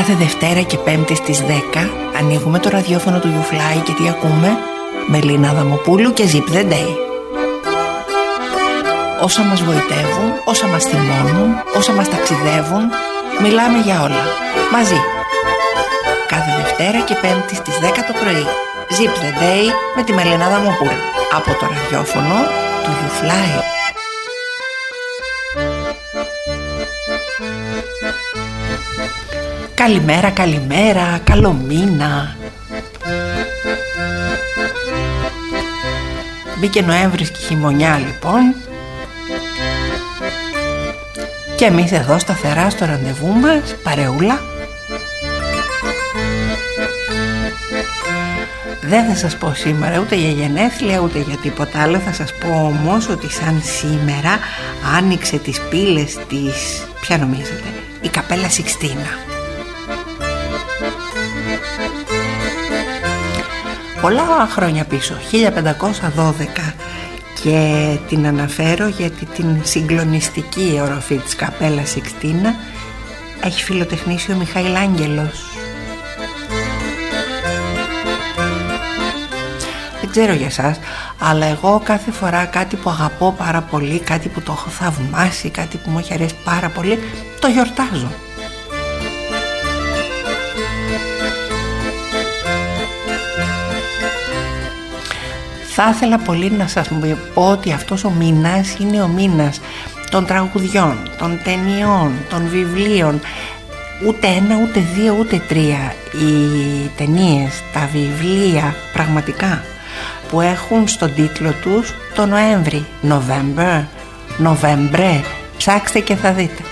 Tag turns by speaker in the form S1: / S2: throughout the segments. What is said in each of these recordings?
S1: Κάθε Δευτέρα και Πέμπτη στις 10 ανοίγουμε το ραδιόφωνο του YouFly και τι ακούμε Μελίνα Δαμοπούλου και Zip the Day. Όσα μας βοητεύουν, όσα μας θυμώνουν, όσα μας ταξιδεύουν Μιλάμε για όλα, μαζί. Κάθε Δευτέρα και Πέμπτη στις 10 το πρωί. Zip the Day με τη Μελίνα Δαμοπούλου Από το ραδιόφωνο του YouFly Καλημέρα, καλημέρα, καλό μήνα. Μπήκε Νοέμβρης και χειμωνιά λοιπόν. Και εμείς εδώ σταθερά στο ραντεβού μας, παρεούλα. Δεν θα σας πω σήμερα ούτε για γενέθλια ούτε για τίποτα άλλο. Θα σας πω όμως ότι σαν σήμερα άνοιξε τις πύλες της... Ποια νομίζετε, η καπέλα Σιξτίνα πολλά χρόνια πίσω 1512 και την αναφέρω γιατί την συγκλονιστική οροφή της καπέλας Σιξτίνα έχει φιλοτεχνήσει ο Μιχαήλ Άγγελος. Δεν ξέρω για σας αλλά εγώ κάθε φορά κάτι που αγαπώ πάρα πολύ κάτι που το έχω θαυμάσει κάτι που μου έχει αρέσει πάρα πολύ το γιορτάζω θα ήθελα πολύ να σας πω ότι αυτός ο μήνας είναι ο μήνας των τραγουδιών, των ταινιών, των βιβλίων. Ούτε ένα, ούτε δύο, ούτε τρία οι ταινίες, τα βιβλία πραγματικά που έχουν στον τίτλο τους το Νοέμβρη. November, November ψάξτε και θα δείτε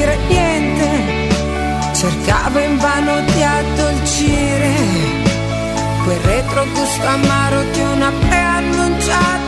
S2: dire niente, cercavo in vano di addolcire quel retro gusto amaro di una preannunciata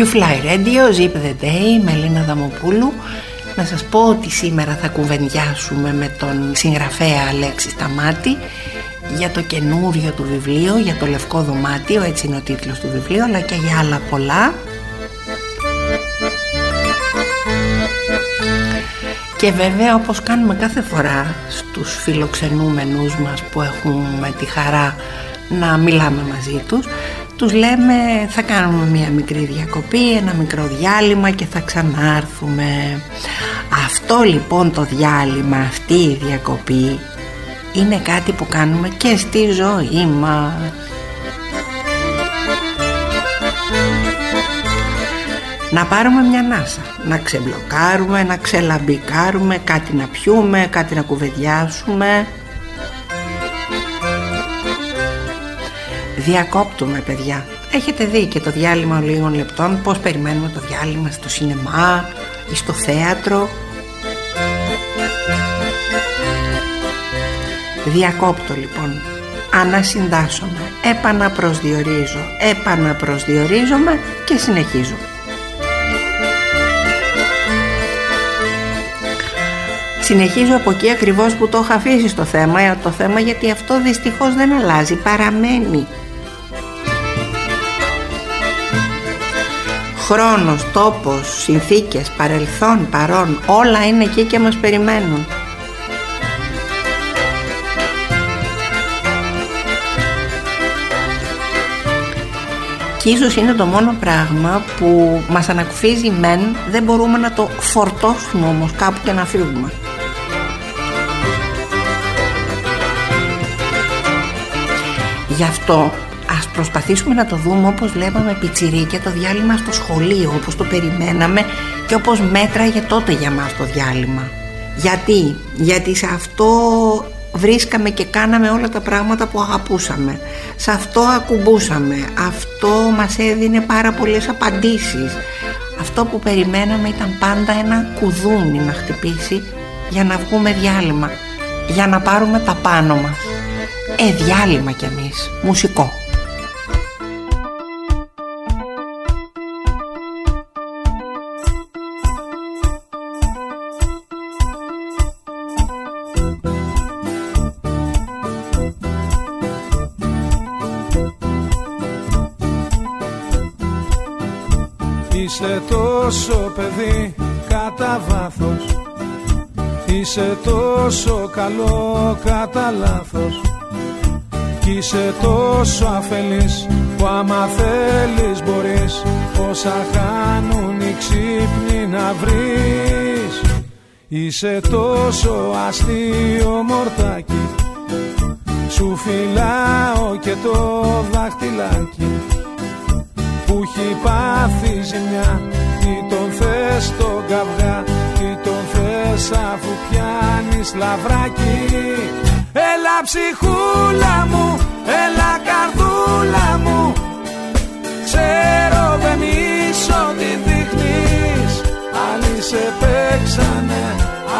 S3: You Fly Radio, Zip the Day, με Ελίνα Δαμοπούλου. Να σας πω ότι σήμερα θα κουβεντιάσουμε με τον συγγραφέα Αλέξη Σταμάτη για το καινούριο του βιβλίο, για το Λευκό Δωμάτιο, έτσι είναι ο τίτλος του βιβλίου, αλλά και για άλλα πολλά. Και βέβαια όπως κάνουμε κάθε φορά στους φιλοξενούμενους μας που έχουμε τη χαρά να μιλάμε μαζί τους τους λέμε θα κάνουμε μια μικρή διακοπή, ένα μικρό διάλειμμα και θα ξανάρθουμε. Αυτό λοιπόν το διάλειμμα, αυτή η διακοπή είναι κάτι που κάνουμε και στη ζωή μας. Να πάρουμε μια νάσα, να ξεμπλοκάρουμε, να ξελαμπικάρουμε, κάτι να πιούμε, κάτι να κουβεντιάσουμε Διακόπτουμε παιδιά. Έχετε δει και το διάλειμμα λίγων λεπτών Πώς περιμένουμε το διάλειμμα στο σινεμά Ή στο θέατρο. Διακόπτω λοιπόν. Ανασυντάσσομαι. Επαναπροσδιορίζω. Επαναπροσδιορίζομαι Και συνεχίζω. Συνεχίζω από εκεί ακριβώς που το έχω αφήσει στο θέμα Το θέμα γιατί αυτό δυστυχώς δεν αλλάζει Παραμένει χρόνος, τόπος, συνθήκες, παρελθόν, παρόν όλα είναι εκεί και μας περιμένουν. Και ίσως είναι το μόνο πράγμα που μας ανακουφίζει μεν δεν μπορούμε να το φορτώσουμε όμως κάπου και να φύγουμε. Γι' αυτό ας προσπαθήσουμε να το δούμε όπως βλέπαμε πιτσιρίκια το διάλειμμα στο σχολείο όπως το περιμέναμε και όπως μέτραγε τότε για μας το διάλειμμα. Γιατί, γιατί σε αυτό βρίσκαμε και κάναμε όλα τα πράγματα που αγαπούσαμε. Σε αυτό ακουμπούσαμε. Αυτό μας έδινε πάρα πολλές απαντήσεις. Αυτό που περιμέναμε ήταν πάντα ένα κουδούνι να χτυπήσει για να βγούμε διάλειμμα για να πάρουμε τα πάνω μας. Ε διάλειμμα κι εμείς, μουσικό
S4: τόσο παιδί κατά βάθος. Είσαι τόσο καλό κατά λάθος. Κι είσαι τόσο αφελής που άμα θέλεις μπορείς Όσα χάνουν οι ξύπνοι να βρεις. Είσαι τόσο αστείο μορτάκι. Σου φυλάω και το δάχτυλάκι. Που έχει πάθει ζημιά Τι τον θες τον καυγά Τι τον θες αφού πιάνεις λαβράκι. Έλα ψυχούλα μου, έλα καρδούλα μου. Ξέρω δεν είσαι ό,τι δείχνεις. Άλλοι σε παίξανε,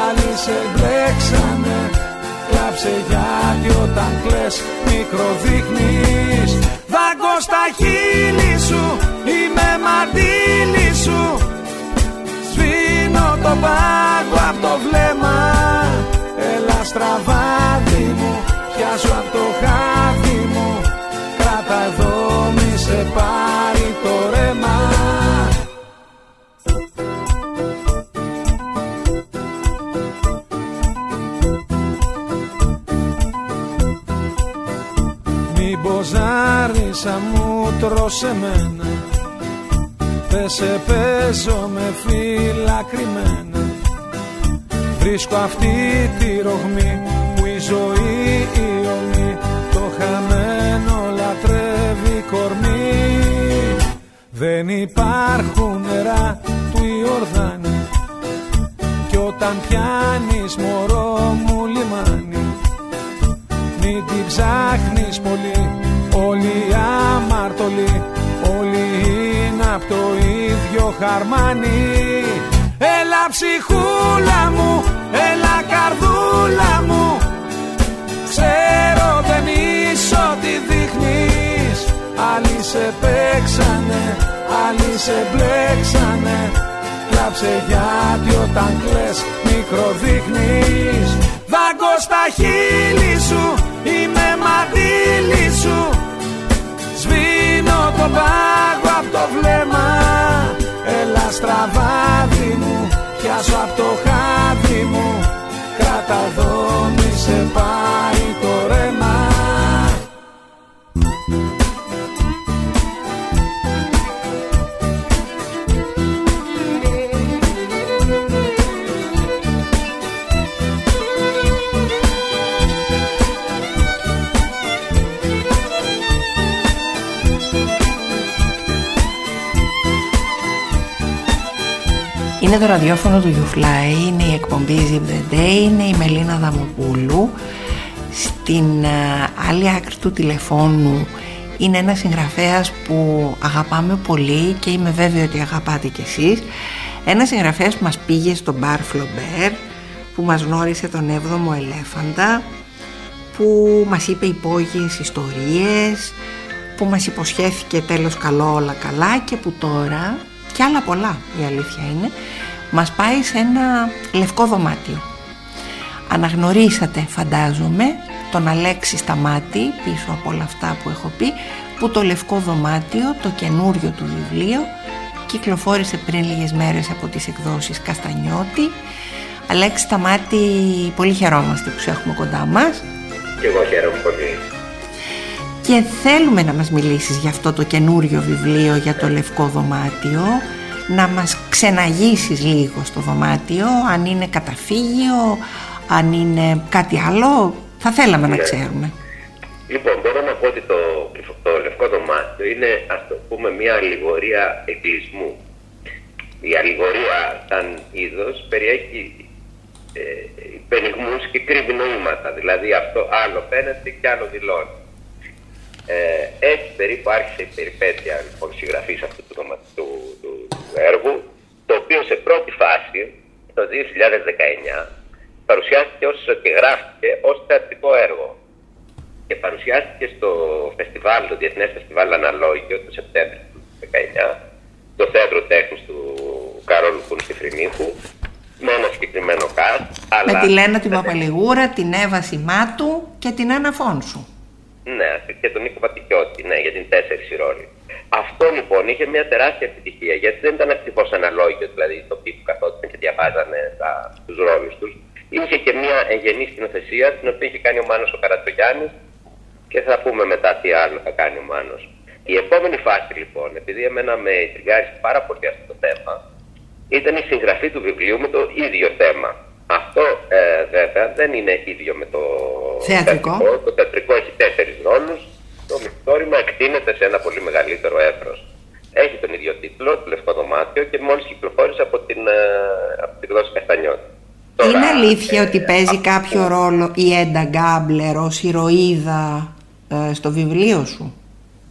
S4: άλλοι σε μπλέξανε. Κλάψε γιατί όταν κλαις μικροδείχνεις. Δάγκω στα χείλη σου Είμαι μαντήλι Σβήνω το πάγκο από το βλέμμα. Έλα στραβάδι μου Πιάσου από το χάδι μου. Κράτα εδώ μη σε πάρει το ρέμα. Ζάρισα μου τρως εμένα Δεν σε παίζω με φύλλα κρυμμένα. Βρίσκω αυτή τη ρογμή που η ζωή η ομή Το χαμένο λατρεύει κορμί Δεν υπάρχουν νερά του Ιορδάνη. Κι όταν πιάνεις μωρό μου λιμάνι Μην την ψάχνεις πολύ Όλοι αμαρτωλοί, όλοι είναι από το ίδιο χαρμάνι. Έλα ψυχούλα μου, έλα καρδούλα μου. Ξέρω δεν είσαι ό,τι δείχνεις. Άλλοι σε παίξανε,
S5: άλλοι σε μπλέξανε. Κλάψε γιατί όταν κλαις μικροδείχνεις. Δάγκο στα χείλη σου είμαι μαντήλι σου. Σβήνω το πάγο από το βλέμμα. Έλα στραβάδι μου πιάσω από το χάδι μου. Κράτα δόμη σε πάει το ρέμα
S3: Είναι το ραδιόφωνο του YouFly, είναι η εκπομπή Zip the Day, είναι η Μελίνα Δαμοπούλου. Στην άλλη άκρη του τηλεφώνου είναι ένας συγγραφέας που αγαπάμε πολύ και είμαι βέβαιη ότι αγαπάτε κι εσείς. Ένας συγγραφέας που μας πήγε στο Μπαρ Φλομπέρ, που μας γνώρισε τον 7ο Ελέφαντα, που μας είπε υπόγειες ιστορίες, που μας υποσχέθηκε τέλος καλό όλα καλά και που τώρα και άλλα πολλά η αλήθεια είναι. Μας πάει σε ένα λευκό δωμάτιο. Αναγνωρίσατε φαντάζομαι τον Αλέξη Σταμάτη πίσω από όλα αυτά που έχω πει που το λευκό δωμάτιο, το καινούριο του βιβλίο κυκλοφόρησε πριν λίγες μέρες από τις εκδόσεις Καστανιώτη. Αλέξη Σταμάτη πολύ χαιρόμαστε που σε έχουμε κοντά μας.
S6: Και εγώ χαίρομαι πολύ
S3: και θέλουμε να μας μιλήσεις για αυτό το καινούριο βιβλίο για το Λευκό Δωμάτιο. Να μας ξεναγήσεις λίγο στο δωμάτιο αν είναι καταφύγιο, αν είναι κάτι άλλο. Θα θέλαμε να ναι. ξέρουμε.
S6: Λοιπόν, μπορώ να πω ότι το, το Λευκό Δωμάτιο είναι ας το πούμε μια αλληγορία εγκλισμού η αλληγορία σαν είδος περιέχει ε, πενιγμούς και κρύβει νοήματα. Δηλαδή αυτό άλλο φαίνεται και άλλο δηλώνει ε, έτσι περίπου άρχισε η περιπέτεια λοιπόν, συγγραφής αυτού του, του, του, του, έργου, το οποίο σε πρώτη φάση, το 2019, παρουσιάστηκε ως και γράφτηκε ως θεατρικό έργο και παρουσιάστηκε στο φεστιβάλ, το Διεθνές Φεστιβάλ Αναλόγιο το Σεπτέμβριο του 2019 το θέατρο τέχνης του Καρόλου Κούν στη Φρυνίχου με ένα συγκεκριμένο cast.
S3: Με τη Λένα την Παπαλιγούρα, την Εύα Σιμάτου και την Άννα Φόνσου.
S6: Ναι, και τον Νίκο Πατικιώτη, ναι, για την τέσσερις ρόλη. Αυτό λοιπόν είχε μια τεράστια επιτυχία γιατί δεν ήταν ακριβώς αναλόγιο, δηλαδή το που καθόταν και διαβάζανε τους ρόλους τους. Είχε και μια εγγενή σκηνοθεσία την οποία είχε κάνει ο Μάνος ο Καρατζογιάννης και θα πούμε μετά τι άλλο θα κάνει ο Μάνος. Η επόμενη φάση λοιπόν, επειδή εμένα με τριγκάρισε πάρα πολύ αυτό το θέμα, ήταν η συγγραφή του βιβλίου με το ίδιο θέμα. Αυτό ε, βέβαια δεν είναι ίδιο με το
S3: θεατρικό.
S6: Το θεατρικό έχει τέσσερις ρόλου. Το μυθιστόρημα εκτείνεται σε ένα πολύ μεγαλύτερο εύρο. Έχει τον ίδιο τίτλο, το Λευκό Δωμάτιο, και μόλις κυκλοφόρησε από την, ε, από την εκδόση Καστανιώτη.
S3: Είναι αλήθεια ε, ότι παίζει κάποιο ρόλο η Έντα Γκάμπλερ ως ηρωίδα ε, στο βιβλίο σου;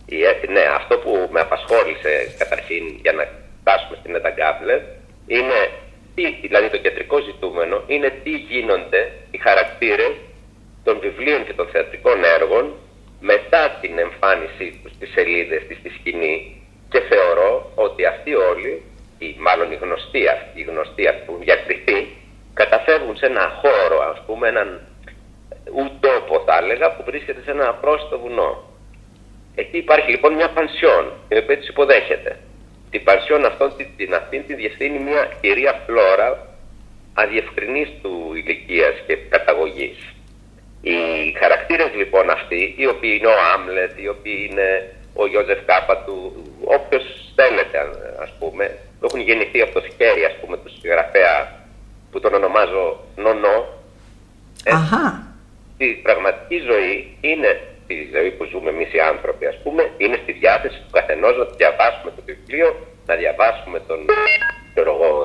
S6: Η, ναι, αυτό που με απασχόλησε καταρχήν για να φτάσουμε στην Έντα Γκάμπλερ είναι τι, δηλαδή το κεντρικό ζητούμενο είναι τι γίνονται οι χαρακτήρες των βιβλίων και των θεατρικών έργων μετά την εμφάνισή τους στις σελίδες της στη σκηνή και θεωρώ ότι αυτοί όλοι, ή μάλλον οι γνωστοί αυτοί, οι γνωστοί που διακριθεί, καταφεύγουν σε ένα χώρο, ας πούμε, έναν ουτόπο θα έλεγα, που βρίσκεται σε ένα απρόσιτο βουνό. Εκεί υπάρχει λοιπόν μια πανσιόν, η οποία τους υποδέχεται την παρσιόν αυτών την αυτήν τη διευθύνει μια κυρία Φλόρα αδιευκρινίστου ηλικίας και καταγωγής. Οι χαρακτήρες λοιπόν αυτοί, οι οποίοι είναι ο Άμλετ, οι οποίοι είναι ο Ιώζεφ Κάπα του, όποιος θέλετε ας πούμε, που έχουν γεννηθεί από το σκέρι ας πούμε του συγγραφέα που τον ονομάζω Νονό.
S3: Ε, Αχα.
S6: Στη πραγματική ζωή είναι στη ζωή που ζούμε εμείς οι άνθρωποι, ας πούμε, είναι στη διάθεση του καθενός να διαβάσουμε το βιβλίο, να διαβάσουμε τον,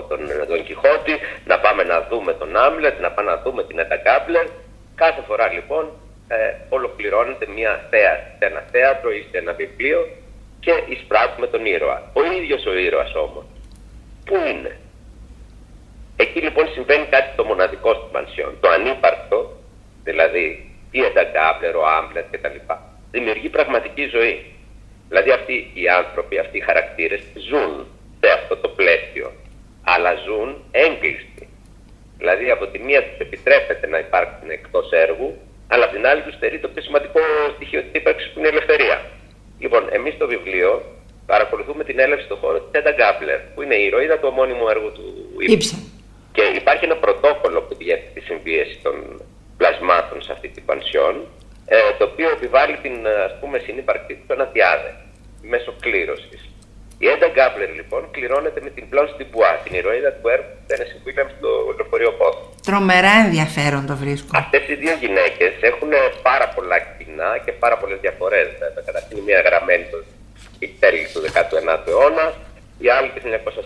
S6: τον, τον Κιχώτη, να πάμε να δούμε τον Άμλετ, να πάμε να δούμε την Έτα Κάπλερ. Κάθε φορά λοιπόν ε, ολοκληρώνεται μια θέα, σε ένα θέατρο ή σε ένα βιβλίο και εισπράττουμε τον ήρωα. Ο ίδιος ο ήρωας όμως. Πού είναι; Εκεί λοιπόν συμβαίνει κάτι το μοναδικό στην πανσιόν. Το ανύπαρκτο, δηλαδή η Ενταγκάμπλερ, ο Άμπλερ κτλ. Δημιουργεί πραγματική ζωή. Δηλαδή αυτοί οι άνθρωποι, αυτοί οι χαρακτήρες ζουν σε αυτό το πλαίσιο, αλλά ζουν έγκλειστοι. Δηλαδή από τη μία τους επιτρέπεται να υπάρξουν εκτός έργου, αλλά από την άλλη τους στερεί το πιο σημαντικό στοιχείο της ύπαρξης που είναι η ελευθερία. Λοιπόν, εμείς στο βιβλίο παρακολουθούμε την έλευση στον χώρο της Τέντα Γκάπλερ, που είναι η ηρωίδα του ομώνυμου έργου του
S3: Ήψα.
S6: Και υπάρχει ένα πρωτόκολλο που διέπει τη συμβίωση των πλασμάτων σε αυτή την πανσιόν, ε, το οποίο επιβάλλει την ας πούμε, συνύπαρξή του ένα διάδε μέσω κλήρωσης. Η Έντα Γκάμπλερ λοιπόν κληρώνεται με την Πλόνς Τιμπουά, την ηρωίδα του έργου του Τένεση Βίλιαμς στο λεωφορείο Πόθ.
S3: Τρομερά ενδιαφέρον το βρίσκω.
S6: Αυτές οι δύο γυναίκες έχουν πάρα πολλά κοινά και πάρα πολλές διαφορές. Καταρχήν, η μία γραμμένη το τέλη του 19ου αιώνα, η άλλη του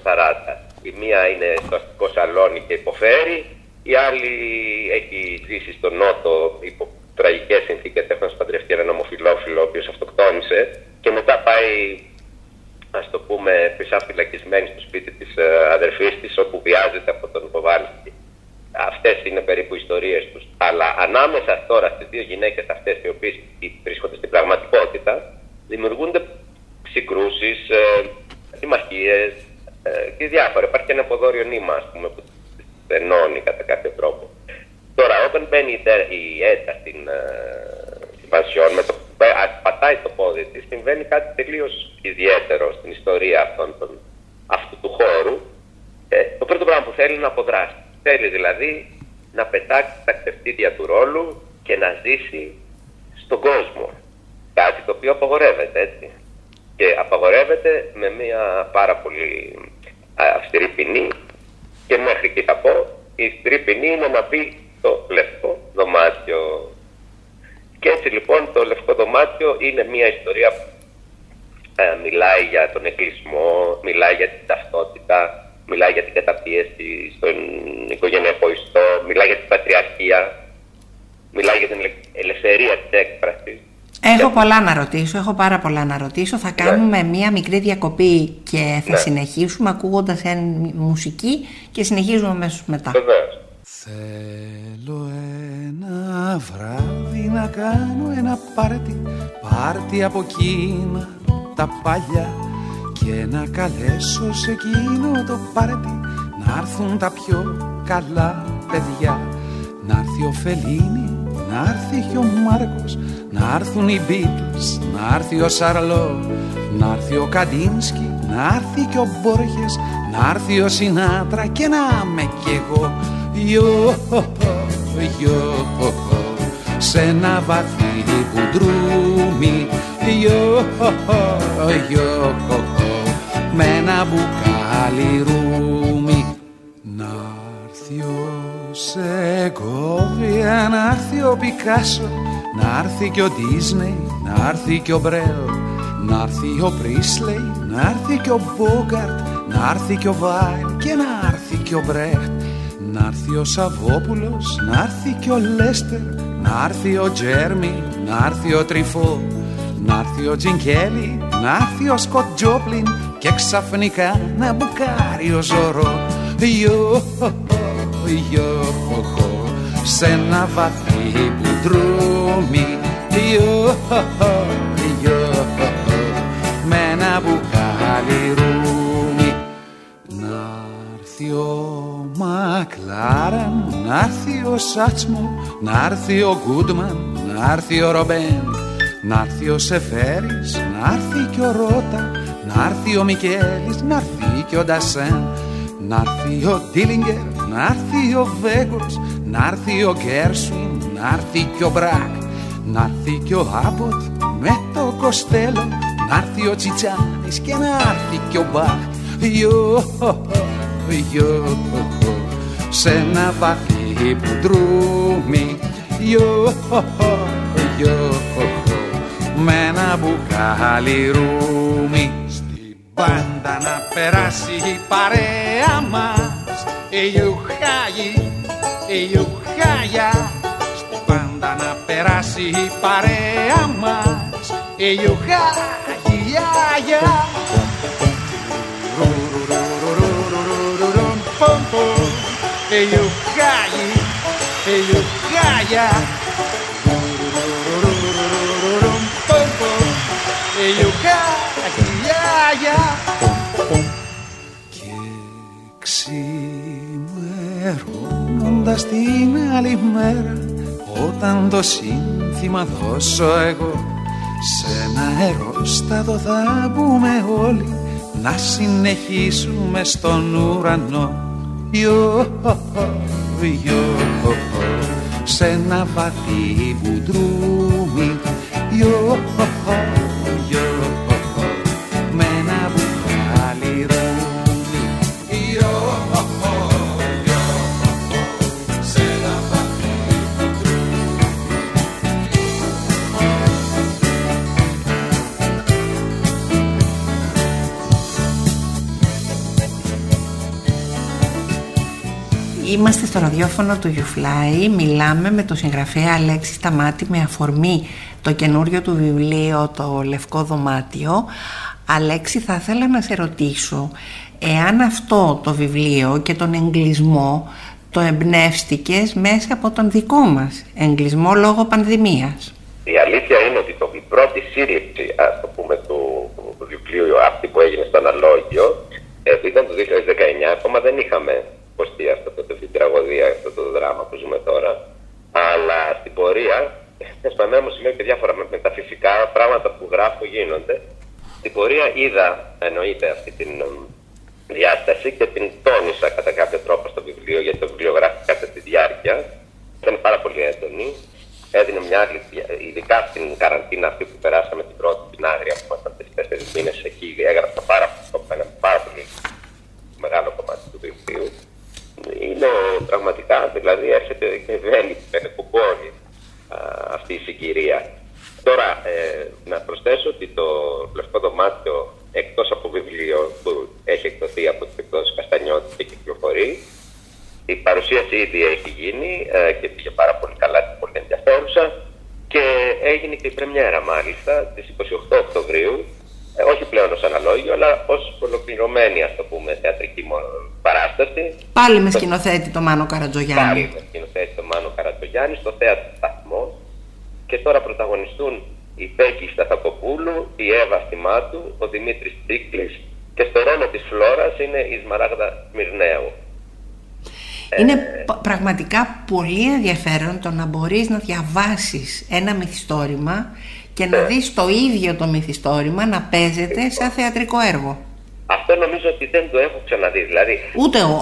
S6: 1940. Η μία είναι στο αστικό σαλόνι και υποφέρει, η άλλη έχει ζήσει στο Νότο υπό τραγικές συνθήκες, έχοντας παντρευτεί έναν ομοφυλόφιλο, ο οποίος αυτοκτόνησε και μετά πάει, ας το πούμε, πισά φυλακισμένη στο σπίτι της ε, αδερφής της, όπου βιάζεται από τον Κοβάλσκι. Αυτές είναι περίπου οι ιστορίες τους. Αλλά ανάμεσα τώρα στις δύο γυναίκες αυτές, οι οποίες βρίσκονται στην πραγματικότητα, δημιουργούνται συγκρούσεις, ε, συμμαχίε ε, και διάφορα. Υπάρχει και ένα ποδόριο νήμα, ας πούμε, που ενώνει κατά κάποιο τρόπο. Τώρα, όταν μπαίνει η ΕΤΑ στην, ε, στην Πανσιόν, με το πατάει το πόδι της, συμβαίνει κάτι τελείως ιδιαίτερο στην ιστορία αυτών, των, αυτού του χώρου. Ε, το πρώτο πράγμα που θέλει είναι να αποδράσει. Θέλει δηλαδή να πετάξει τα ξεφτίδια του ρόλου και να ζήσει στον κόσμο. Κάτι το οποίο απαγορεύεται, έτσι. Και απαγορεύεται με μια πάρα πολύ αυστηρή ποινή και μέχρι εκεί θα πω, η αυστηρή ποινή είναι να πει το λευκό δωμάτιο. Και έτσι λοιπόν το λευκό δωμάτιο είναι μια ιστορία που ε, μιλάει για τον εκκλεισμό, μιλάει για την ταυτότητα, μιλάει για την καταπίεση στον οικογενειακό ιστό, μιλάει για την πατριαρχία, μιλάει για την ελευθερία της έκφρασης.
S3: Έχω πολλά να ρωτήσω, έχω πάρα πολλά να ρωτήσω. Θα ναι. κάνουμε μία μικρή διακοπή και θα ναι. συνεχίσουμε ακούγοντας μουσική και συνεχίζουμε αμέσως μετά.
S6: Βεβαίως.
S5: Θέλω ένα βράδυ να κάνω ένα πάρτι Πάρτι από εκείνα τα παλιά Και να καλέσω σε εκείνο το πάρτι Να έρθουν τα πιο καλά παιδιά Να έρθει ο Φελίνης, να έρθει και ο Μάρκος Να έρθουν οι Beatles, να έρθει ο Σαρλό Να έρθει ο Καντίνσκι, να έρθει και ο Μπόργες Να έρθει ο Σινάτρα και να είμαι κι εγώ. Yo, yo, σε ένα βαθύ μπουντρούμι Yo, yo, με ένα μπουκάλι ρούμι. Να'ρθει ο Σεκόβια, να'ρθει ο Πικάσο Να'ρθει και ο Ντίσνεϊ, να'ρθει και ο Μπρέλ Να'ρθει ο Πρίσλεϊ, να'ρθει και ο Μπόγκαρτ Να'ρθει και ο Βάιλ και να'ρθει και ο Μπρέχτ να έρθει ο Σαββόπουλος, να έρθει και ο Λέστερ Να έρθει ο Τζέρμι, να έρθει ο Τριφό Να έρθει ο Τζινκέλη, να έρθει ο Σκοτ Τζόπλιν Και ξαφνικά να μπουκάρει ο Ζωρό Ιω, ιω, σε ένα βαθύ μπουντρούμι Ιω, ιω, με ένα μπουκάλι ρούμι. Να έρθει ο Μακλάραν, να έρθει ο Σάτσμο, να έρθει ο Γκούντμαν, να έρθει ο Ρομπέν, να έρθει ο Σεφέρης, να έρθει και ο Ρότα, να έρθει ο Μικέλης, να έρθει και ο Ντασέν, να έρθει ο Ντίλιγκερ, να έρθει ο Βέγκος, να έρθει ο Γκέρσουιν, να έρθει και ο Μπρακ, να έρθει και ο Άποτ με το Κοστέλο, να έρθει ο Τσιτσάνης και να έρθει και ο Μπαχ. Yo, σε ένα βαθύ μπουντρούμι Yo, yo, με ένα μπουκάλι ρούμι. Στην πάντα να περάσει η παρέα μας. Η Ιουχάγη, η Ιουχάγια Στην πάντα να περάσει η παρέα μας. Η Ιουχάγη, Άγια e you cagli, e you caglia. E you cagli. στην άλλη μέρα όταν το σύνθημα δώσω εγώ σε ένα αερόστατο θα μπούμε όλοι να συνεχίσουμε στον ουρανό Ιω, ιω, σε ένα βαθύ μπουντρούμι Ιω,
S3: Είμαστε στο ραδιόφωνο του YouFly, μιλάμε με τον συγγραφέα Αλέξη Σταμάτη με αφορμή το καινούριο του βιβλίο «Το Λευκό Δωμάτιο». Αλέξη, θα ήθελα να σε ρωτήσω, εάν αυτό το βιβλίο και τον εγκλισμό το εμπνεύστηκες μέσα από τον δικό μας εγκλισμό λόγω πανδημίας;
S6: Η αλήθεια είναι ότι το, η πρώτη σύλληψη ας το πούμε, του, του βιβλίου αυτή που έγινε στο αναλόγιο ε, ήταν το 2019, ακόμα δεν είχαμε υποστεί αυτό το, την τραγωδία, αυτό το δράμα που ζούμε τώρα. Αλλά στην πορεία, στο μου σημείο και διάφορα με, τα φυσικά πράγματα που γράφω γίνονται. Στην πορεία είδα, εννοείται αυτή την διάσταση και την τόνισα κατά κάποιο τρόπο στο βιβλίο, γιατί το βιβλίο γράφει κατά τη διάρκεια. Ήταν πάρα πολύ έντονη. Έδινε μια άλλη, ειδικά στην καραντίνα αυτή που περάσαμε την πρώτη, την άγρια που ήμασταν τρει-τέσσερι μήνες εκεί, έγραψα πάρα, πάρα πολύ μεγάλο κομμάτι του βιβλίου είναι πραγματικά, δηλαδή έρχεται και βέλη, πενεκουμπώνει αυτή η συγκυρία. Τώρα, ε, να προσθέσω ότι το Λευκό Δωμάτιο, εκτός από βιβλίο που έχει εκδοθεί από τις εκδόσεις Καστανιώτη και κυκλοφορεί, η παρουσίαση ήδη έχει γίνει ε, και πήγε πάρα πολύ καλά και πολύ ενδιαφέρουσα και έγινε και η πρεμιέρα μάλιστα τις 28 Οκτωβρίου ε, όχι πλέον ως αναλόγιο, αλλά ως ολοκληρωμένη, ας το πούμε, θεατρική παράσταση.
S3: Πάλι με σκηνοθέτη το Μάνο Καρατζογιάννη.
S6: Πάλι με σκηνοθέτη το Μάνο Καρατζογιάννη στο θέατρο Σταθμό και τώρα πρωταγωνιστούν η Πέκη Σταθακοπούλου, η Εύα Στιμάτου, ο Δημήτρης Τίκλης και στο ρόλο της Φλόρας είναι η Σμαράγδα Σμυρνέου.
S3: Είναι ε... πραγματικά πολύ ενδιαφέρον το να μπορείς να διαβάσεις ένα μυθιστόρημα και να δεις το ίδιο το μυθιστόρημα να παίζεται σαν θεατρικό έργο.
S6: Αυτό νομίζω ότι δεν το έχω ξαναδεί. Δηλαδή,
S3: Ούτε εγώ.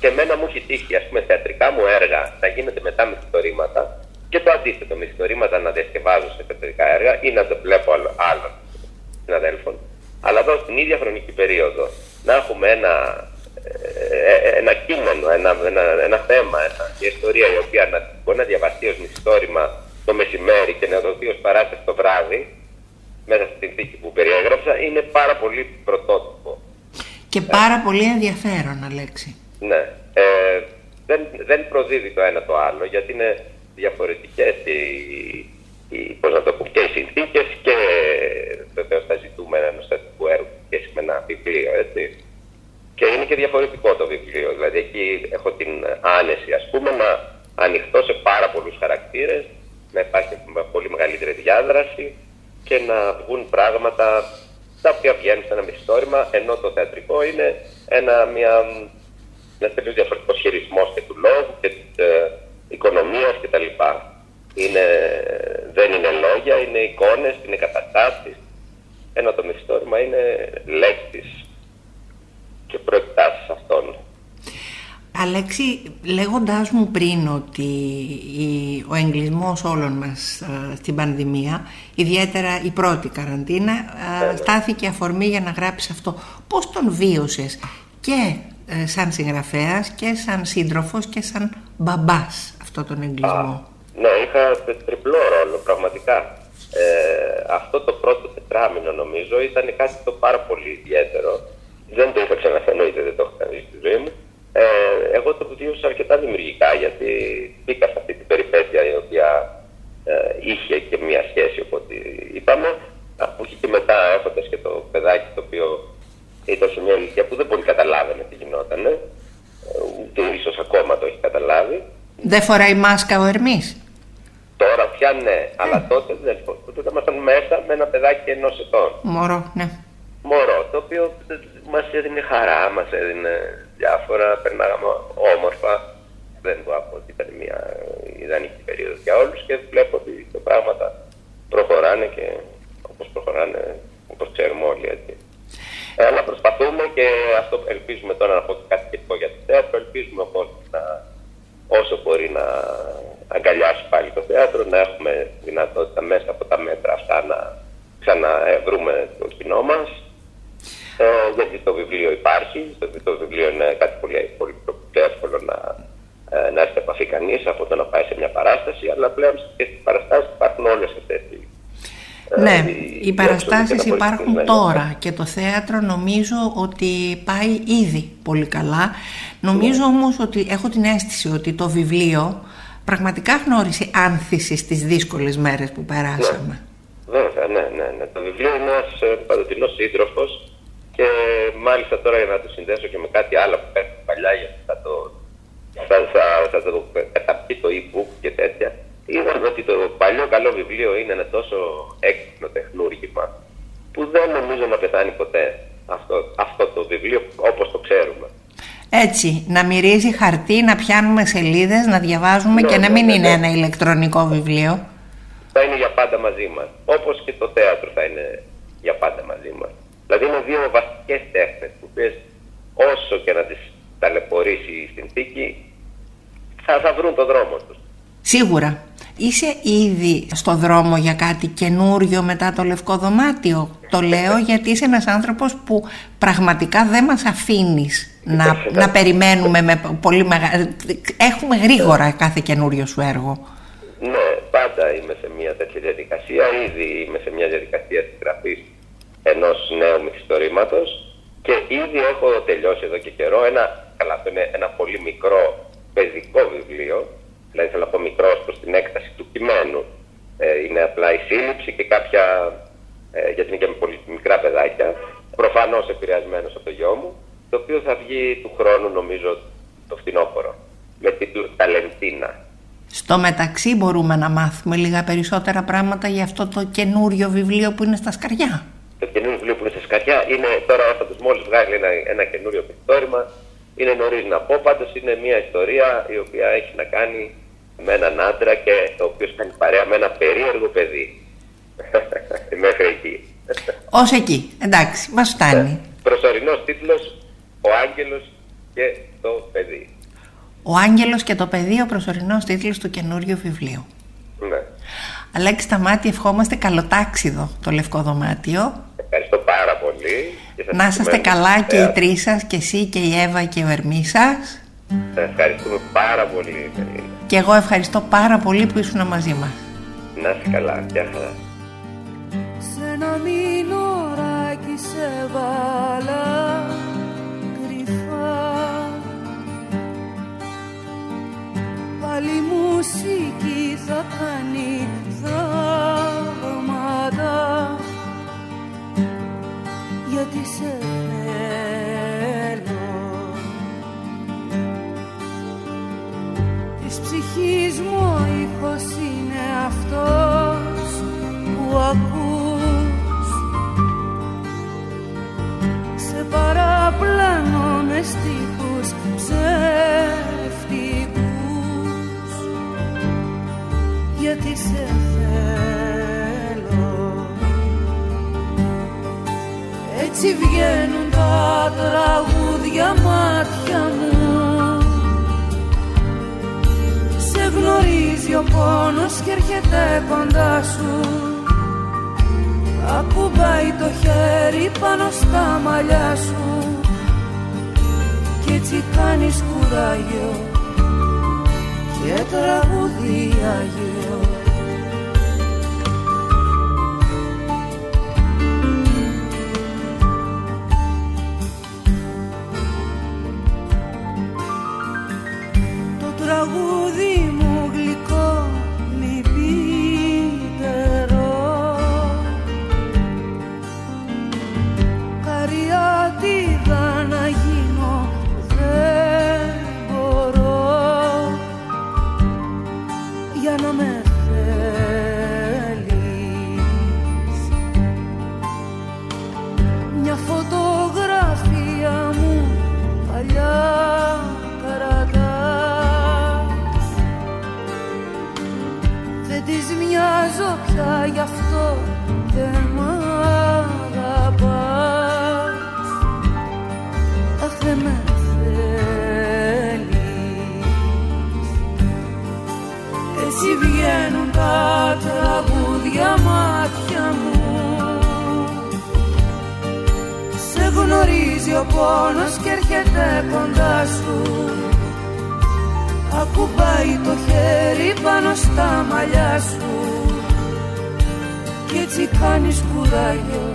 S6: Και εμένα μου έχει τύχει, ας πούμε, θεατρικά μου έργα να γίνεται μετά μυθιστορήματα και το αντίθετο, μυθιστορήματα να διασκευάζω σε θεατρικά έργα ή να το βλέπω άλλων συναδέλφων. Αλλά εδώ στην ίδια χρονική περίοδο να έχουμε ένα, ε, ε, ένα κείμενο, ένα, ένα, ένα θέμα, ένα, μια ιστορία η οποία να, μπορεί να διαβαστεί ως μυθιστόρημα το μεσημέρι και να δοθεί ως παράσταση το βράδυ, μέσα στην θήκη που περιέγραψα, είναι πάρα πολύ πρωτότυπο.
S3: Και πάρα πολύ ενδιαφέρον, Αλέξη.
S6: Ναι. Ε, δεν, δεν προδίδει το ένα το άλλο, γιατί είναι διαφορετικές οι, οι, πώς να το πω, και οι συνθήκες και βεβαίως τα ζητούμενα ενός θετικού έργου και με ένα βιβλίο, έτσι. Και είναι και διαφορετικό το βιβλίο, δηλαδή εκεί έχω την άνεση, ας πούμε, να ανοιχτώ σε πάρα πολλούς χαρακτήρες να υπάρχει πολύ μεγαλύτερη διάδραση και να βγουν πράγματα τα οποία βγαίνουν σε ένα μυθιστόρημα, ενώ το θεατρικό είναι ένα, μια, ένας τελείως διαφορετικός χειρισμός και του λόγου και της ε, οικονομίας κτλ. Είναι, δεν είναι λόγια, είναι εικόνες, είναι καταστάσεις, ενώ το μυθιστόρημα είναι λέξεις και προεκτάσεις αυτών.
S3: Αλέξη, λέγοντάς μου πριν ότι ο εγκλισμός όλων μας ε, στην πανδημία, ιδιαίτερα η πρώτη καραντίνα, ε, στάθηκε αφορμή για να γράψεις αυτό. Πώς τον βίωσες και ε, σαν συγγραφέας και σαν σύντροφος και σαν μπαμπάς αυτό τον εγκλισμό;
S6: ναι, είχα τριπλό ρόλο πραγματικά. αυτό το πρώτο τετράμινο νομίζω ήταν κάτι το πάρα πολύ ιδιαίτερο. Δεν το είχα ξαναφερθεί, δεν το είχα δει στη ζωή μου. Ε, εγώ το βίωσα αρκετά δημιουργικά γιατί μπήκα σε αυτή την περιπέτεια η οποία ε, είχε και μία σχέση οπότε είπαμε. Που είχε και μετά έχοντας και το παιδάκι το οποίο ήταν σε μια ηλικία που δεν πολύ καταλάβαινε τι γινόταν ε, ούτε ίσως ακόμα το έχει καταλάβει.
S3: Δεν φοράει μάσκα ο Ερμής;
S6: Τώρα πια ναι, αλλά τότε δεν τότε ήμασταν μέσα με ένα παιδάκι ενός ετών.
S3: Μωρό, ναι.
S6: Μωρό, το οποίο μας έδινε χαρά, μας έδινε διάφορα, περνάγαμε όμορφα. δεν πω ότι ήταν μια ιδανική περίοδος για όλους και βλέπω ότι τα πράγματα προχωράνε και όπως προχωράνε, όπως ξέρουμε όλοι έτσι. Ε, αλλά προσπαθούμε και αυτό ελπίζουμε τώρα να πω κάτι σχετικό για το θέατρο, ελπίζουμε ο να, όσο μπορεί να αγκαλιάσει πάλι το θέατρο, να έχουμε δυνατότητα μέσα από τα μέτρα αυτά να ξαναβρούμε το κοινό μας, ε, γιατί το βιβλίο υπάρχει, το, το βιβλίο είναι κάτι πολύ, πολύ, πολύ εύκολο να, ε, να έρθει επαφή κανείς από το να πάει σε μια παράσταση, αλλά πλέον και στις παραστάσεις υπάρχουν όλες αυτές οι.
S3: Ε, ναι, οι, οι παραστάσεις υπάρχουν τώρα και το θέατρο νομίζω ότι πάει ήδη πολύ καλά. Νομίζω ναι. όμως ότι έχω την αίσθηση ότι το βιβλίο πραγματικά γνώρισε άνθησης στις δύσκολες μέρες που περάσαμε.
S6: Ναι. Βέβαια, ναι, ναι, ναι. Το βιβλίο είναι ένας ε, παντοτινός σύντροφος και μάλιστα τώρα για να το συνδέσω και με κάτι άλλο που πέφτει παλιά γιατί θα το, θα, θα, θα το καταπεί το e-book και τέτοια. Είδαμε ότι το παλιό καλό βιβλίο είναι ένα τόσο έξυπνο τεχνούργημα που δεν νομίζω να πεθάνει ποτέ αυτό, αυτό το βιβλίο όπως το ξέρουμε.
S3: Έτσι, να μυρίζει χαρτί, να πιάνουμε σελίδες, να διαβάζουμε ναι, και να ναι, μην ναι, είναι ένα ηλεκτρονικό βιβλίο.
S6: Θα είναι για πάντα μαζί μας. Όπως και το θέατρο θα είναι για πάντα μαζί μας. Δηλαδή είναι δύο βασικές τέχνες που πες όσο και να τις ταλαιπωρήσει η συνθήκη θα, θα βρουν το δρόμο τους.
S3: Σίγουρα. Είσαι ήδη στο δρόμο για κάτι καινούριο μετά το λευκό δωμάτιο; Το λέω γιατί είσαι ένας άνθρωπος που πραγματικά δεν μας αφήνεις να, να περιμένουμε με πολύ μεγάλη... Έχουμε γρήγορα κάθε καινούριο σου έργο.
S6: Ναι, πάντα είμαι σε μια τέτοια διαδικασία. Ήδη είμαι σε μια διαδικασία της γραφής ενός νέου μυθιστορήματος και ήδη έχω τελειώσει εδώ και καιρό ένα, καλά, αυτό είναι ένα πολύ μικρό παιδικό βιβλίο δηλαδή θέλω να πω μικρό προς την έκταση του κειμένου. Ε, είναι απλά η σύλληψη και κάποια, ε, γιατί είναι και με πολύ μικρά παιδάκια, προφανώς επηρεασμένος από το γιο μου, το οποίο θα βγει του χρόνου νομίζω το φθινόπωρο, με τίτλο Ταλεντίνα.
S3: Στο μεταξύ μπορούμε να μάθουμε λίγα περισσότερα πράγματα για αυτό το καινούριο βιβλίο που είναι στα σκαριά.
S6: Το καινούριο βιβλίο που είναι στα σκαριά είναι τώρα ο του μόλις βγάλει ένα, ένα καινούριο πιστόρημα. Είναι νωρίς να πω, πάντως είναι μια ιστορία η οποία έχει να κάνει με έναν άντρα και ο οποίος κάνει παρέα με ένα περίεργο παιδί. Μέχρι εκεί.
S3: Ω εκεί. Εντάξει, μας φτάνει. Ναι.
S6: Προσωρινός τίτλος Ο Άγγελος και το παιδί.
S3: Ο Άγγελος και το παιδί, ο προσωρινός τίτλος του καινούριου βιβλίου.
S6: Ναι.
S3: Αλέξη Σταμάτη, ευχόμαστε καλοτάξιδο το λευκό δωμάτιο.
S6: Ευχαριστώ πάρα πολύ.
S3: Να είσαστε καλά και οι τρεις σας, και εσύ και η Εύα και ο Ερμή σας.
S6: Ευχαριστούμε πάρα πολύ,
S3: Και εγώ ευχαριστώ πάρα πολύ που ήσουν μαζί μας.
S6: Να είσαι καλά, γεια χαρά.
S7: Σε ένα μηνωράκι σε βάλα κρυφά Πάλι μουσική θα κάνει θαύματα Γιατί σε ψυχής μου ο ήχος είναι αυτός που ακούς. Σε παραπλανώ με στίχους ψεύτικους. Γιατί σε θέλω Έτσι βγαίνουν τα τραγούδια μάτια μου. Γνωρίζει ο πόνος και έρχεται κοντά σου. Ακουμπάει το χέρι πάνω στα μαλλιά σου. Κι έτσι κάνεις κουράγιο και τραγουδί Αγίο τραγούδι ο πόνος και έρχεται κοντά σου. Ακουμπάει το χέρι πάνω στα μαλλιά σου. Κι έτσι κάνεις κουράγιο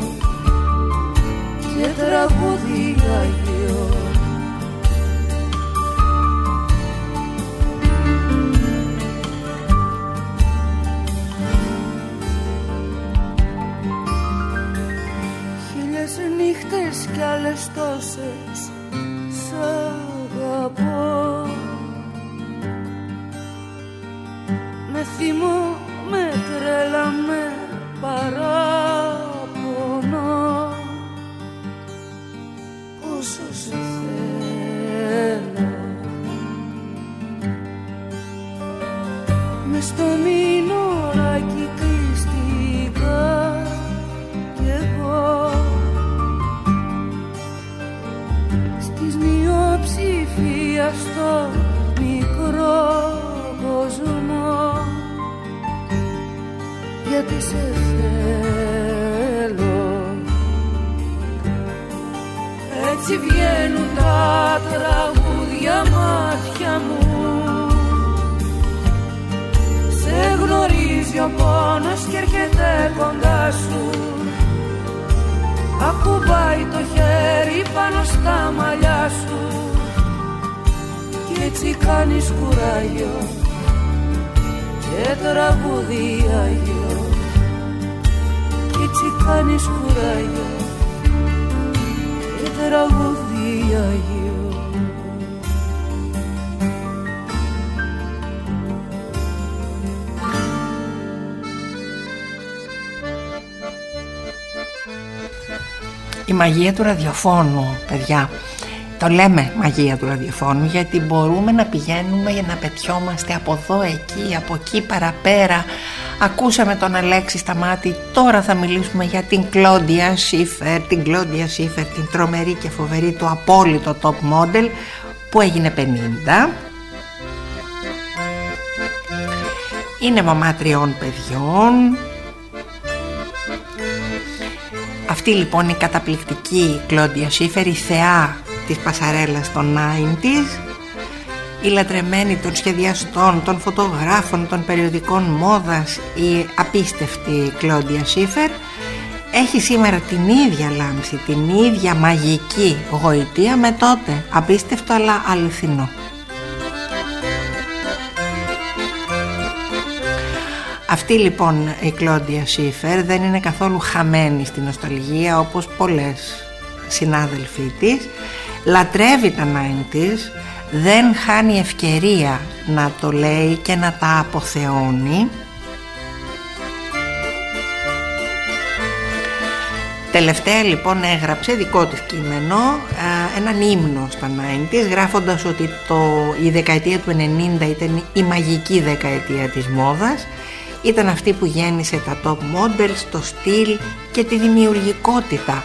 S7: Και τραγούδι Άγιο νύχτες κι άλλες τόσες Σ' αγαπώ. Με θυμό, με τρέλα, με παράπονο κοντά σου. Ακουμπάει το χέρι πάνω στα μαλλιά σου. Κι έτσι κάνεις κουράγιο και τραγούδι Άγιο κι έτσι κάνεις κουράγιο και τραγούδι Άγιο
S3: Η μαγεία του ραδιοφώνου, παιδιά. Το λέμε μαγεία του ραδιοφώνου γιατί μπορούμε να πηγαίνουμε για να πετιόμαστε από εδώ, εκεί, από εκεί παραπέρα. Ακούσαμε τον Αλέξη Σταμάτη, τώρα θα μιλήσουμε για την Κλόντια Σίφερ, την Κλόντια Σίφερ, την τρομερή και φοβερή του απόλυτο top model που έγινε 50. Είναι μαμά τριών παιδιών, αυτή λοιπόν η καταπληκτική Κλόντια Σίφερ, η θεά της πασαρέλας των 90's η λατρεμένη των σχεδιαστών, των φωτογράφων, των περιοδικών μόδας η απίστευτη Κλόντια Σίφερ έχει σήμερα την ίδια λάμψη, την ίδια μαγική γοητεία με τότε. Απίστευτο αλλά αληθινό Αυτή λοιπόν η Κλόντια Σίφερ δεν είναι καθόλου χαμένη στην νοσταλγία όπως πολλές συνάδελφοί της. Λατρεύει τα 90's δεν χάνει ευκαιρία να το λέει και να τα αποθεώνει. Τελευταία λοιπόν έγραψε δικό της κείμενο έναν ύμνο στα 90's γράφοντας ότι το, η δεκαετία του 90 ήταν η μαγική δεκαετία της μόδας ήταν αυτή που γέννησε τα top models, το στυλ και τη δημιουργικότητα.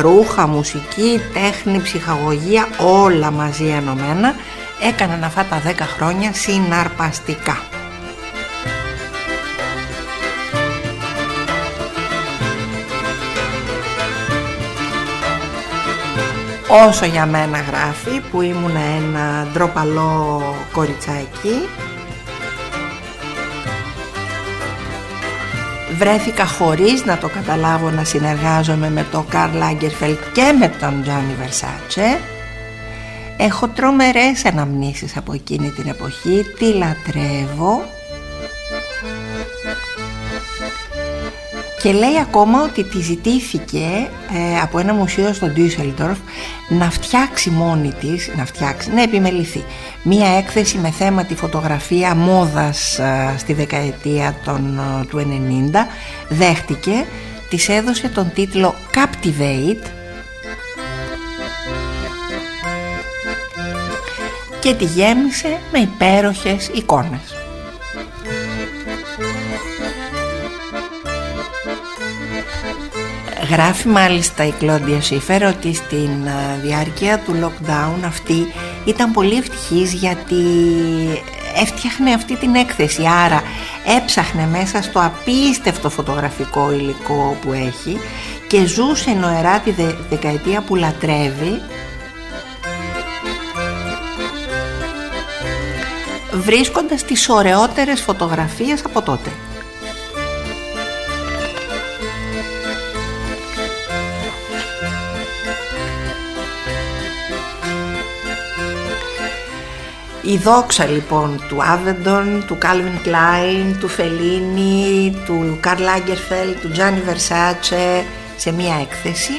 S3: Ρούχα, μουσική, τέχνη, ψυχαγωγία όλα μαζί ενωμένα έκαναν αυτά τα 10 χρόνια συναρπαστικά. Όσο για μένα γράφει που ήμουν ένα ντροπαλό κοριτσάκι βρέθηκα χωρίς να το καταλάβω να συνεργάζομαι με τον Καρλ Λάγκερφελτ και με τον Τζόνι Βερσάτσε έχω τρομερές αναμνήσεις από εκείνη την εποχή. Τη λατρεύω και λέει ακόμα ότι τη ζητήθηκε ε, από ένα μουσείο στο Düsseldorf να φτιάξει μόνη της, να φτιάξει, να επιμεληθεί. Μία έκθεση με θέμα τη φωτογραφία μόδας ε, στη δεκαετία των, ε, του 90 δέχτηκε, της έδωσε τον τίτλο Captivate και τη γέμισε με υπέροχες εικόνες
S8: Γράφει μάλιστα η Κλόντια Σίφερ ότι στην διάρκεια του lockdown αυτή ήταν πολύ ευτυχής γιατί έφτιαχνε αυτή την έκθεση άρα έψαχνε μέσα στο απίστευτο φωτογραφικό υλικό που έχει και ζούσε νοερά τη δεκαετία που λατρεύει βρίσκοντας τις ωραιότερες φωτογραφίες από τότε. Η δόξα λοιπόν του Άβεντον, του Κάλβιν Κλάιν, του Φελίνη, του Καρλ Λάγκερφελ, του Τζάνι Βερσάτσε σε μία έκθεση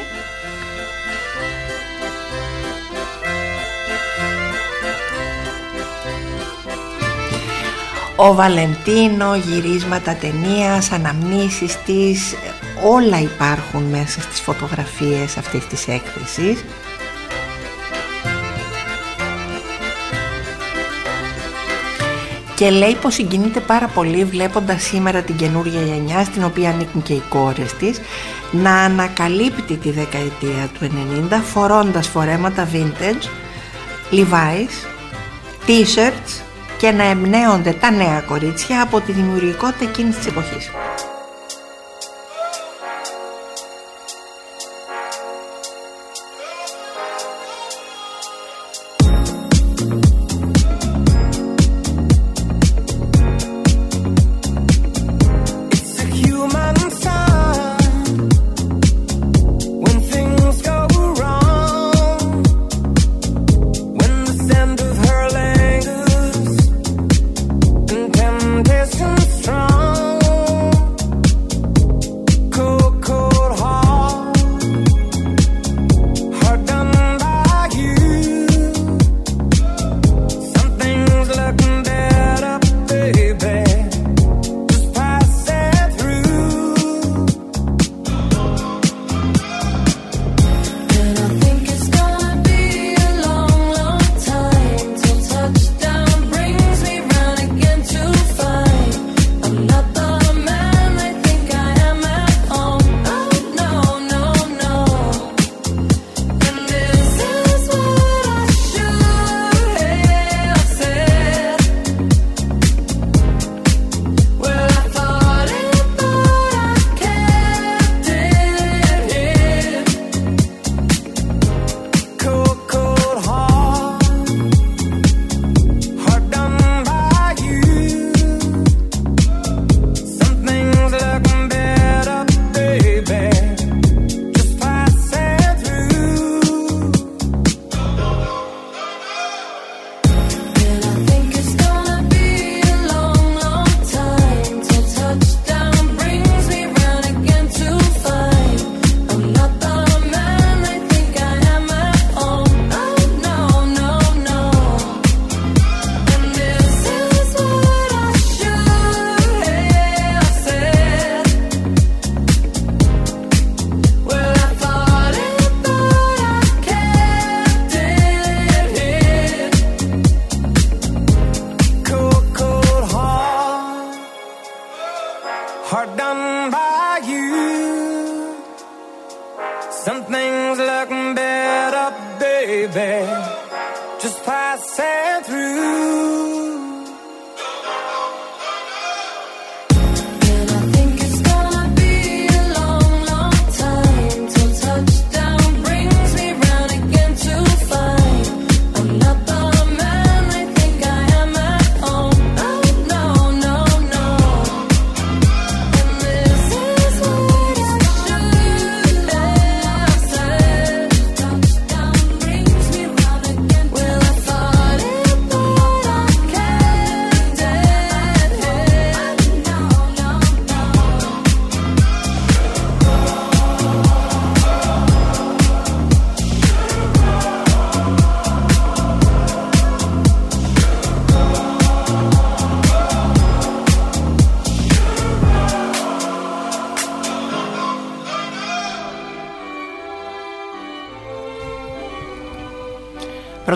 S8: ο Βαλεντίνο, γυρίσματα ταινίας, αναμνήσεις της, όλα υπάρχουν μέσα στις φωτογραφίες αυτής της έκθεσης. Και λέει πως συγκινείται πάρα πολύ βλέποντας σήμερα την καινούργια γενιά στην οποία ανήκουν και οι κόρες της να ανακαλύπτει τη δεκαετία του 90 φορώντας φορέματα vintage, Levi's, t-shirts και να εμπνέονται τα νέα κορίτσια από τη δημιουργικότητα εκείνης της εποχής.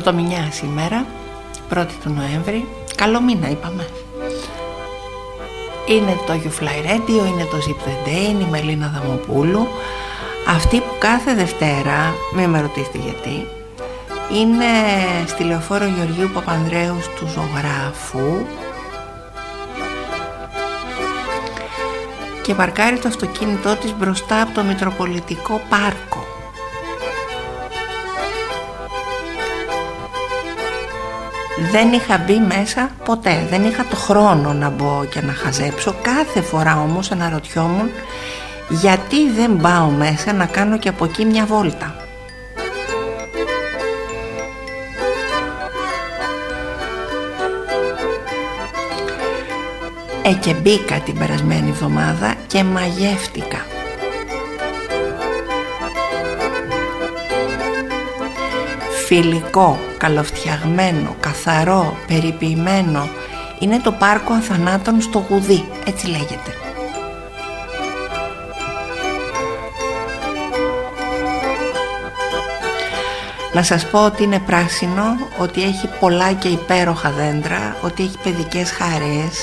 S8: Πρωτομηνιά σήμερα, 1η του Νοέμβρη, καλό μήνα είπαμε.
S3: Είναι το You Fly Radio, είναι το Zip the Day, είναι η Μελίνα Δαμοπούλου Αυτή που κάθε Δευτέρα, μην με ρωτήσετε γιατί Είναι στη λεωφόρο Γεωργίου Παπανδρέους του Ζωγράφου και παρκάρει το αυτοκίνητό της μπροστά από το Μητροπολιτικό Πάρκο. Δεν είχα μπει μέσα ποτέ, δεν είχα το χρόνο να μπω και να χαζέψω. Κάθε φορά όμως αναρωτιόμουν γιατί δεν πάω μέσα να κάνω και από εκεί μια βόλτα. Ε, και μπήκα την περασμένη εβδομάδα και μαγεύτηκα. Φιλικό, καλοφτιαγμένο, καθαρό, περιποιημένο είναι το πάρκο Αθανάτων στο Γουδί, έτσι λέγεται. Να σας πω ότι είναι πράσινο, ότι έχει πολλά και υπέροχα δέντρα, ότι έχει παιδικές χαρές,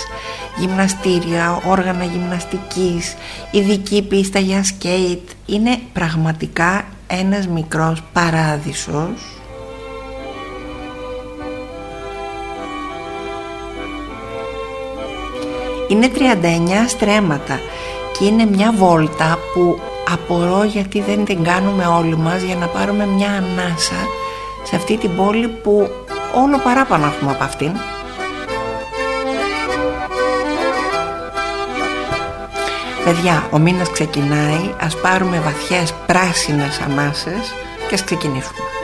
S3: γυμναστήρια, όργανα γυμναστικής, ειδική πίστα για σκέιτ. Είναι πραγματικά ένας μικρός παράδεισος Είναι 39 στρέμματα και είναι μια βόλτα που απορώ γιατί δεν την κάνουμε όλοι μας για να πάρουμε μια ανάσα σε αυτή την πόλη που όλο παράπανο έχουμε από αυτήν. Παιδιά, ο μήνας ξεκινάει, ας πάρουμε βαθιές πράσινες ανάσες και ας ξεκινήσουμε.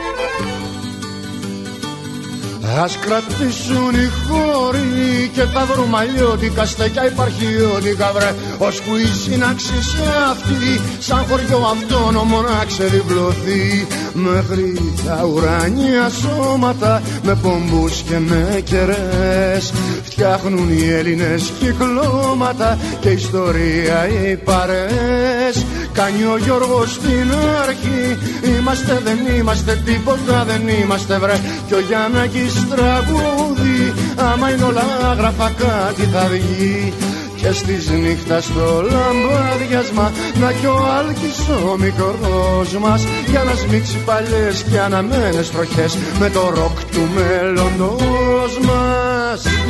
S9: Ας κρατήσουν οι χώροι και τα βρούμε αλλιώτικα στεκιά υπαρχιώτικα βρε Ώσπου η σύναξη σε αυτή σαν χωριό αυτόνομο να ξεδιπλωθεί. Μέχρι τα ουράνια σώματα με πομπούς και με κερές Φτιάχνουν οι Έλληνες κυκλώματα και ιστορία οι παρές Κάνει ο Γιώργος στην αρχή Είμαστε δεν είμαστε τίποτα δεν είμαστε βρε. Κι ο Γιάννακης τραγούδι. Άμα είναι όλα άγραφα κάτι θα βγει. Και στις νύχτας στο λαμπάδιασμα Να κι ο Άλκης ο μικρός μας. Για να σμίξει παλιές και αναμένες βροχές Με το ροκ του μέλλοντος μας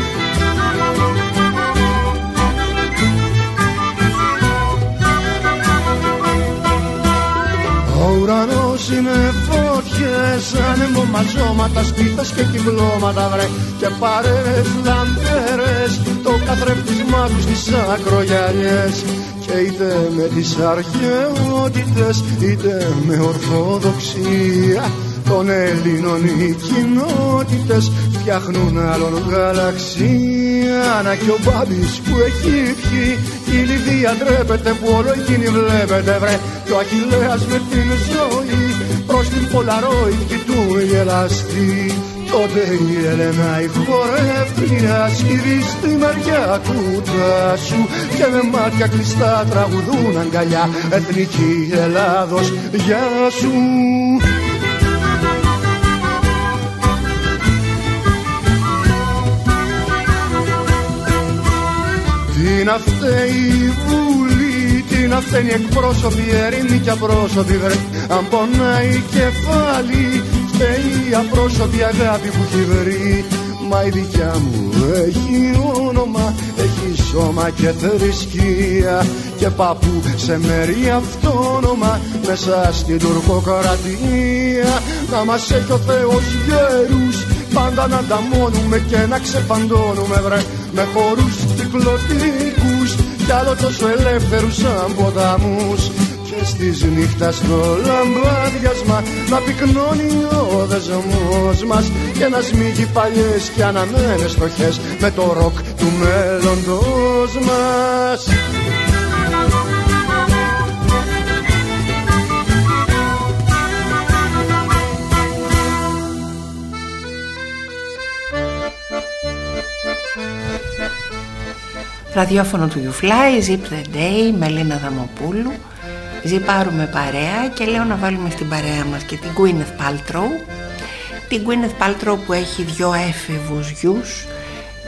S9: ουρανός είναι φωτιές μαζώματα, σπίθες και κυκλώματα βρε. Και παρέες λαμπέρες Το καθρέφτισμά τους στις ακρογιαλιές. Και είτε με τις αρχαιότητες είτε με ορθοδοξία των Ελλήνων οι κοινότητες φτιάχνουν άλλον γαλαξία. Να και ο Μπάμπης που έχει πιει η Λιδία ντρέπεται που όλο εκείνη βλέπετε βρε. Και ο Αχιλέας με την ζωή προς την Πολαρόιδη του γελαστή. Τότε η Έλενα η χορεύτρια σκύβει στη μεριά του τάσου και με μάτια κλειστά τραγουδούν αγκαλιά. Εθνική Ελλάδος γεια σου Τι να φταίει η Βουλή, τι να φταίνει εκπρόσωποι, ερήμοι και απρόσωποι βρε. Αν πονάει κεφάλι, φταίει η απρόσωπη αγάπη που έχει βρει. Μα η δικιά μου έχει όνομα, έχει σώμα και θρησκεία. Και παππού σε μέρη αυτόνομα μέσα στην τουρκοκρατία. Να μας έχει ο Θεός γέρους Πάντα να ανταμώνουμε και να ξεφαντώνουμε βρε Με χορούς κυκλωτικούς Κι άλλο τόσο ελεύθερους σαν ποταμούς. Και στις νύχτας το λαμπάδιασμα Να πυκνώνει ο δεσμός μας. Και να σμίγει παλιές και αναμένες στοχές Με το ροκ του μέλλοντος μας
S3: Ραδιόφωνο του You Fly, Zip the Day, Μελίνα Δαμοπούλου. Ζυπάρουμε παρέα και λέω να βάλουμε στην παρέα μας και την Gwyneth Paltrow. Την Gwyneth Paltrow που έχει δυο έφηβους γιους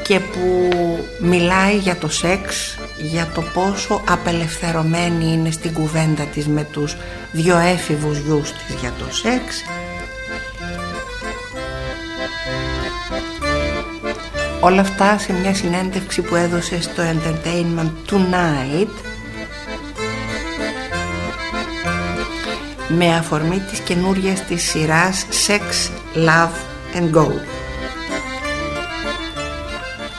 S3: και που μιλάει για το σεξ, για το πόσο απελευθερωμένη είναι στην κουβέντα της με τους δυο έφηβους γιους της για το σεξ Όλα αυτά σε μια συνέντευξη που έδωσε στο Entertainment Tonight. Με αφορμή της καινούριας της σειράς Sex, Love and Go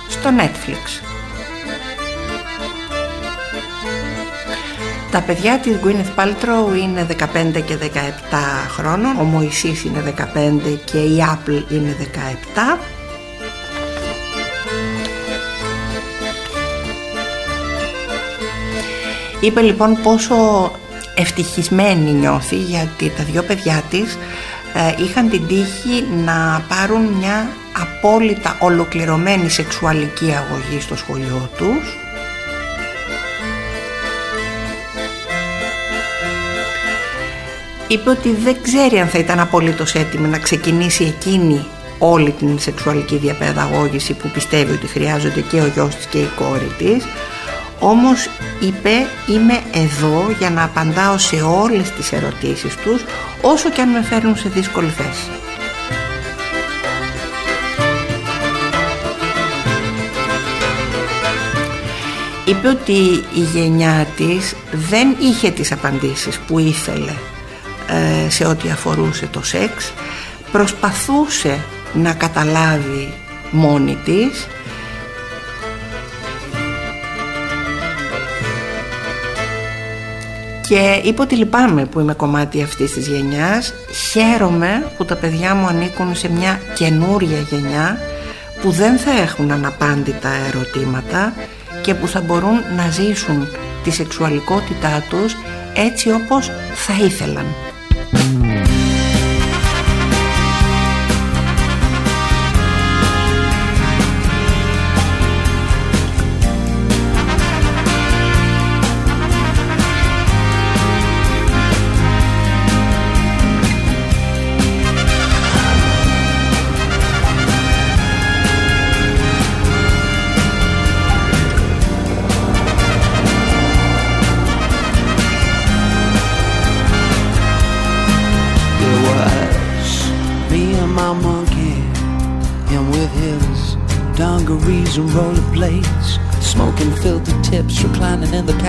S3: στο Netflix. Τα παιδιά της Gwyneth Paltrow είναι 15 και 17 χρόνων, ο Μωυσής είναι 15 και η Apple είναι 17 Είπε λοιπόν πόσο ευτυχισμένη νιώθει γιατί τα δυο παιδιά της ε, είχαν την τύχη να πάρουν μια απόλυτα ολοκληρωμένη σεξουαλική αγωγή στο σχολείο τους. Είπε ότι δεν ξέρει αν θα ήταν απολύτως έτοιμη να ξεκινήσει εκείνη όλη την σεξουαλική διαπαιδαγώγηση που πιστεύει ότι χρειάζονται και ο γιος της και η κόρη της όμως είπε είμαι εδώ για να απαντάω σε όλες τις ερωτήσεις τους όσο και αν με φέρνουν σε δύσκολη θέση. Είπε ότι η γενιά της δεν είχε τις απαντήσεις που ήθελε ε, σε ό,τι αφορούσε το σεξ προσπαθούσε να καταλάβει μόνη της και είπε ότι λυπάμαι που είμαι κομμάτι αυτής της γενιάς χαίρομαι που τα παιδιά μου ανήκουν σε μια καινούρια γενιά που δεν θα έχουν αναπάντητα ερωτήματα και που θα μπορούν να ζήσουν τη σεξουαλικότητά τους έτσι όπως θα ήθελαν.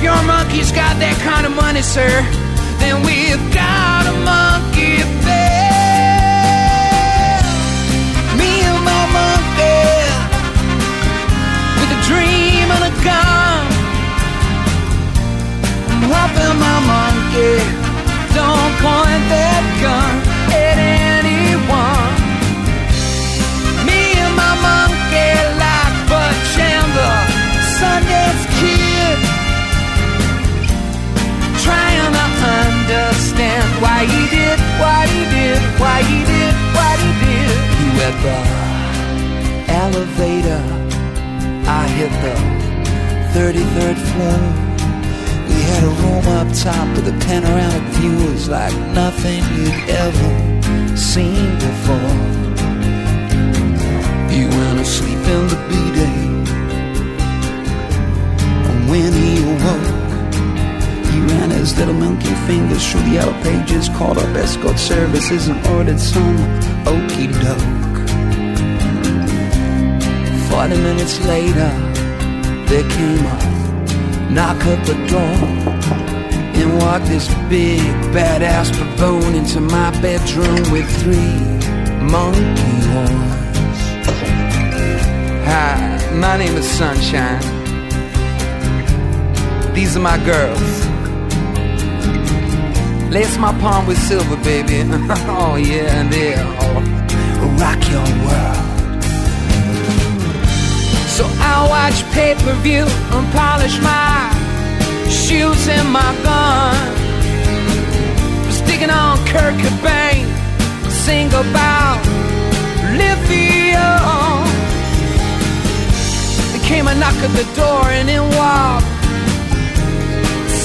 S10: If your monkey's got that kind of money, sir, then we've got a monkey there. Me and my monkey, with a dream and a gun. I'm hoping my monkey don't point that services and ordered some okey doke. Forty minutes later, there came a knock at the door. And walked this big badass baboon into my bedroom with three monkey horns. Hi, my name is Sunshine. These are my girls. Lace my palm with silver, baby. oh yeah, and they'll oh, rock your world. So I watch pay-per-view and polish my shoes and my gun. Sticking on Kurt Cobain, sing about lithium. There came a knock at the door and in walked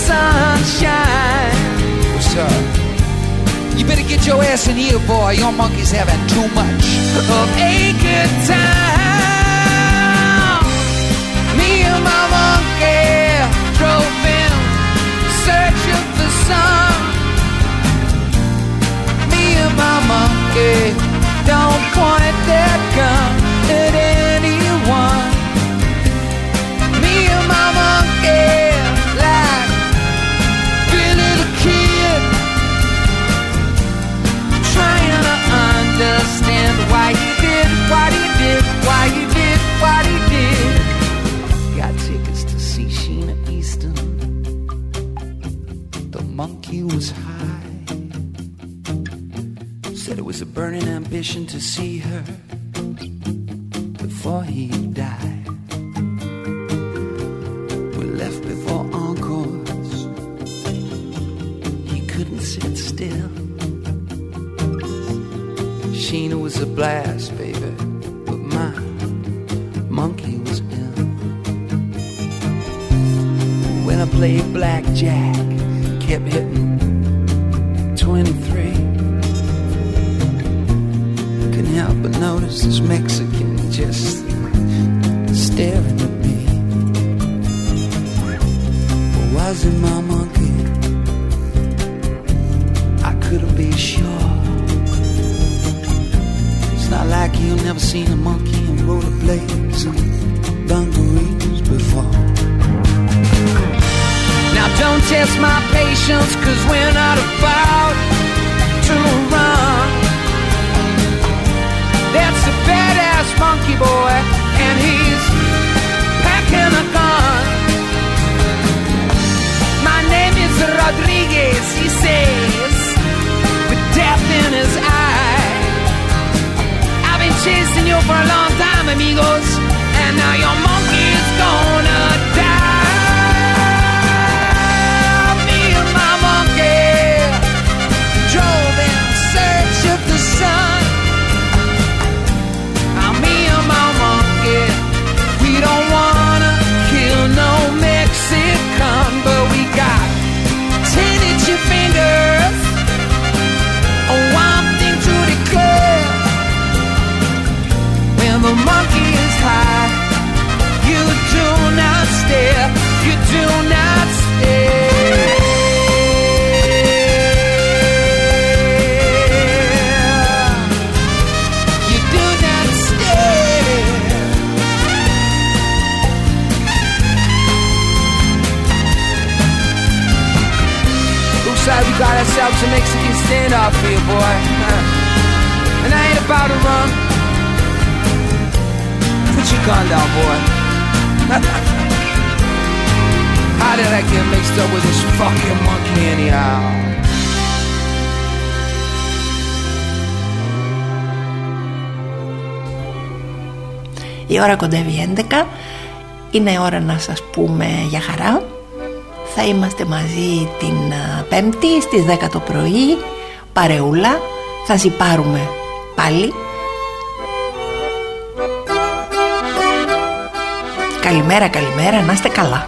S10: sunshine. You better get your ass in here, boy. Your monkey's having too much of a good time. For a long time, amigos, and now your got ourselves a Mexican standoff here, boy. And I ain't about to run. Put your gun down, boy. How did I get mixed up with this fucking monkey anyhow?
S3: Η ώρα κοντεύει 11 Είναι ώρα να σας πούμε για χαρά Θα είμαστε μαζί την α, Πέμπτη στις 10 το πρωί Παρεούλα. Θα ζυπάρουμε πάλι. Καλημέρα καλημέρα να είστε καλά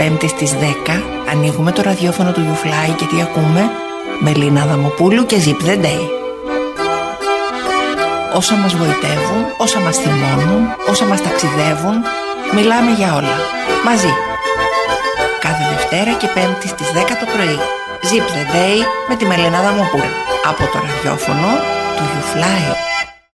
S3: Πέμπτης στις 10 ανοίγουμε το ραδιόφωνο του YouFly και τι ακούμε; Μελίνα Δαμοπούλου και Zip the Day. Όσα μας βοητεύουν, όσα μας θυμώνουν, όσα μας ταξιδεύουν, μιλάμε για όλα. Μαζί. Κάθε Δευτέρα και Πέμπτη στις 10 το πρωί. Zip the Day με τη Μελίνα Δαμοπούλου. Από το ραδιόφωνο του YouFly.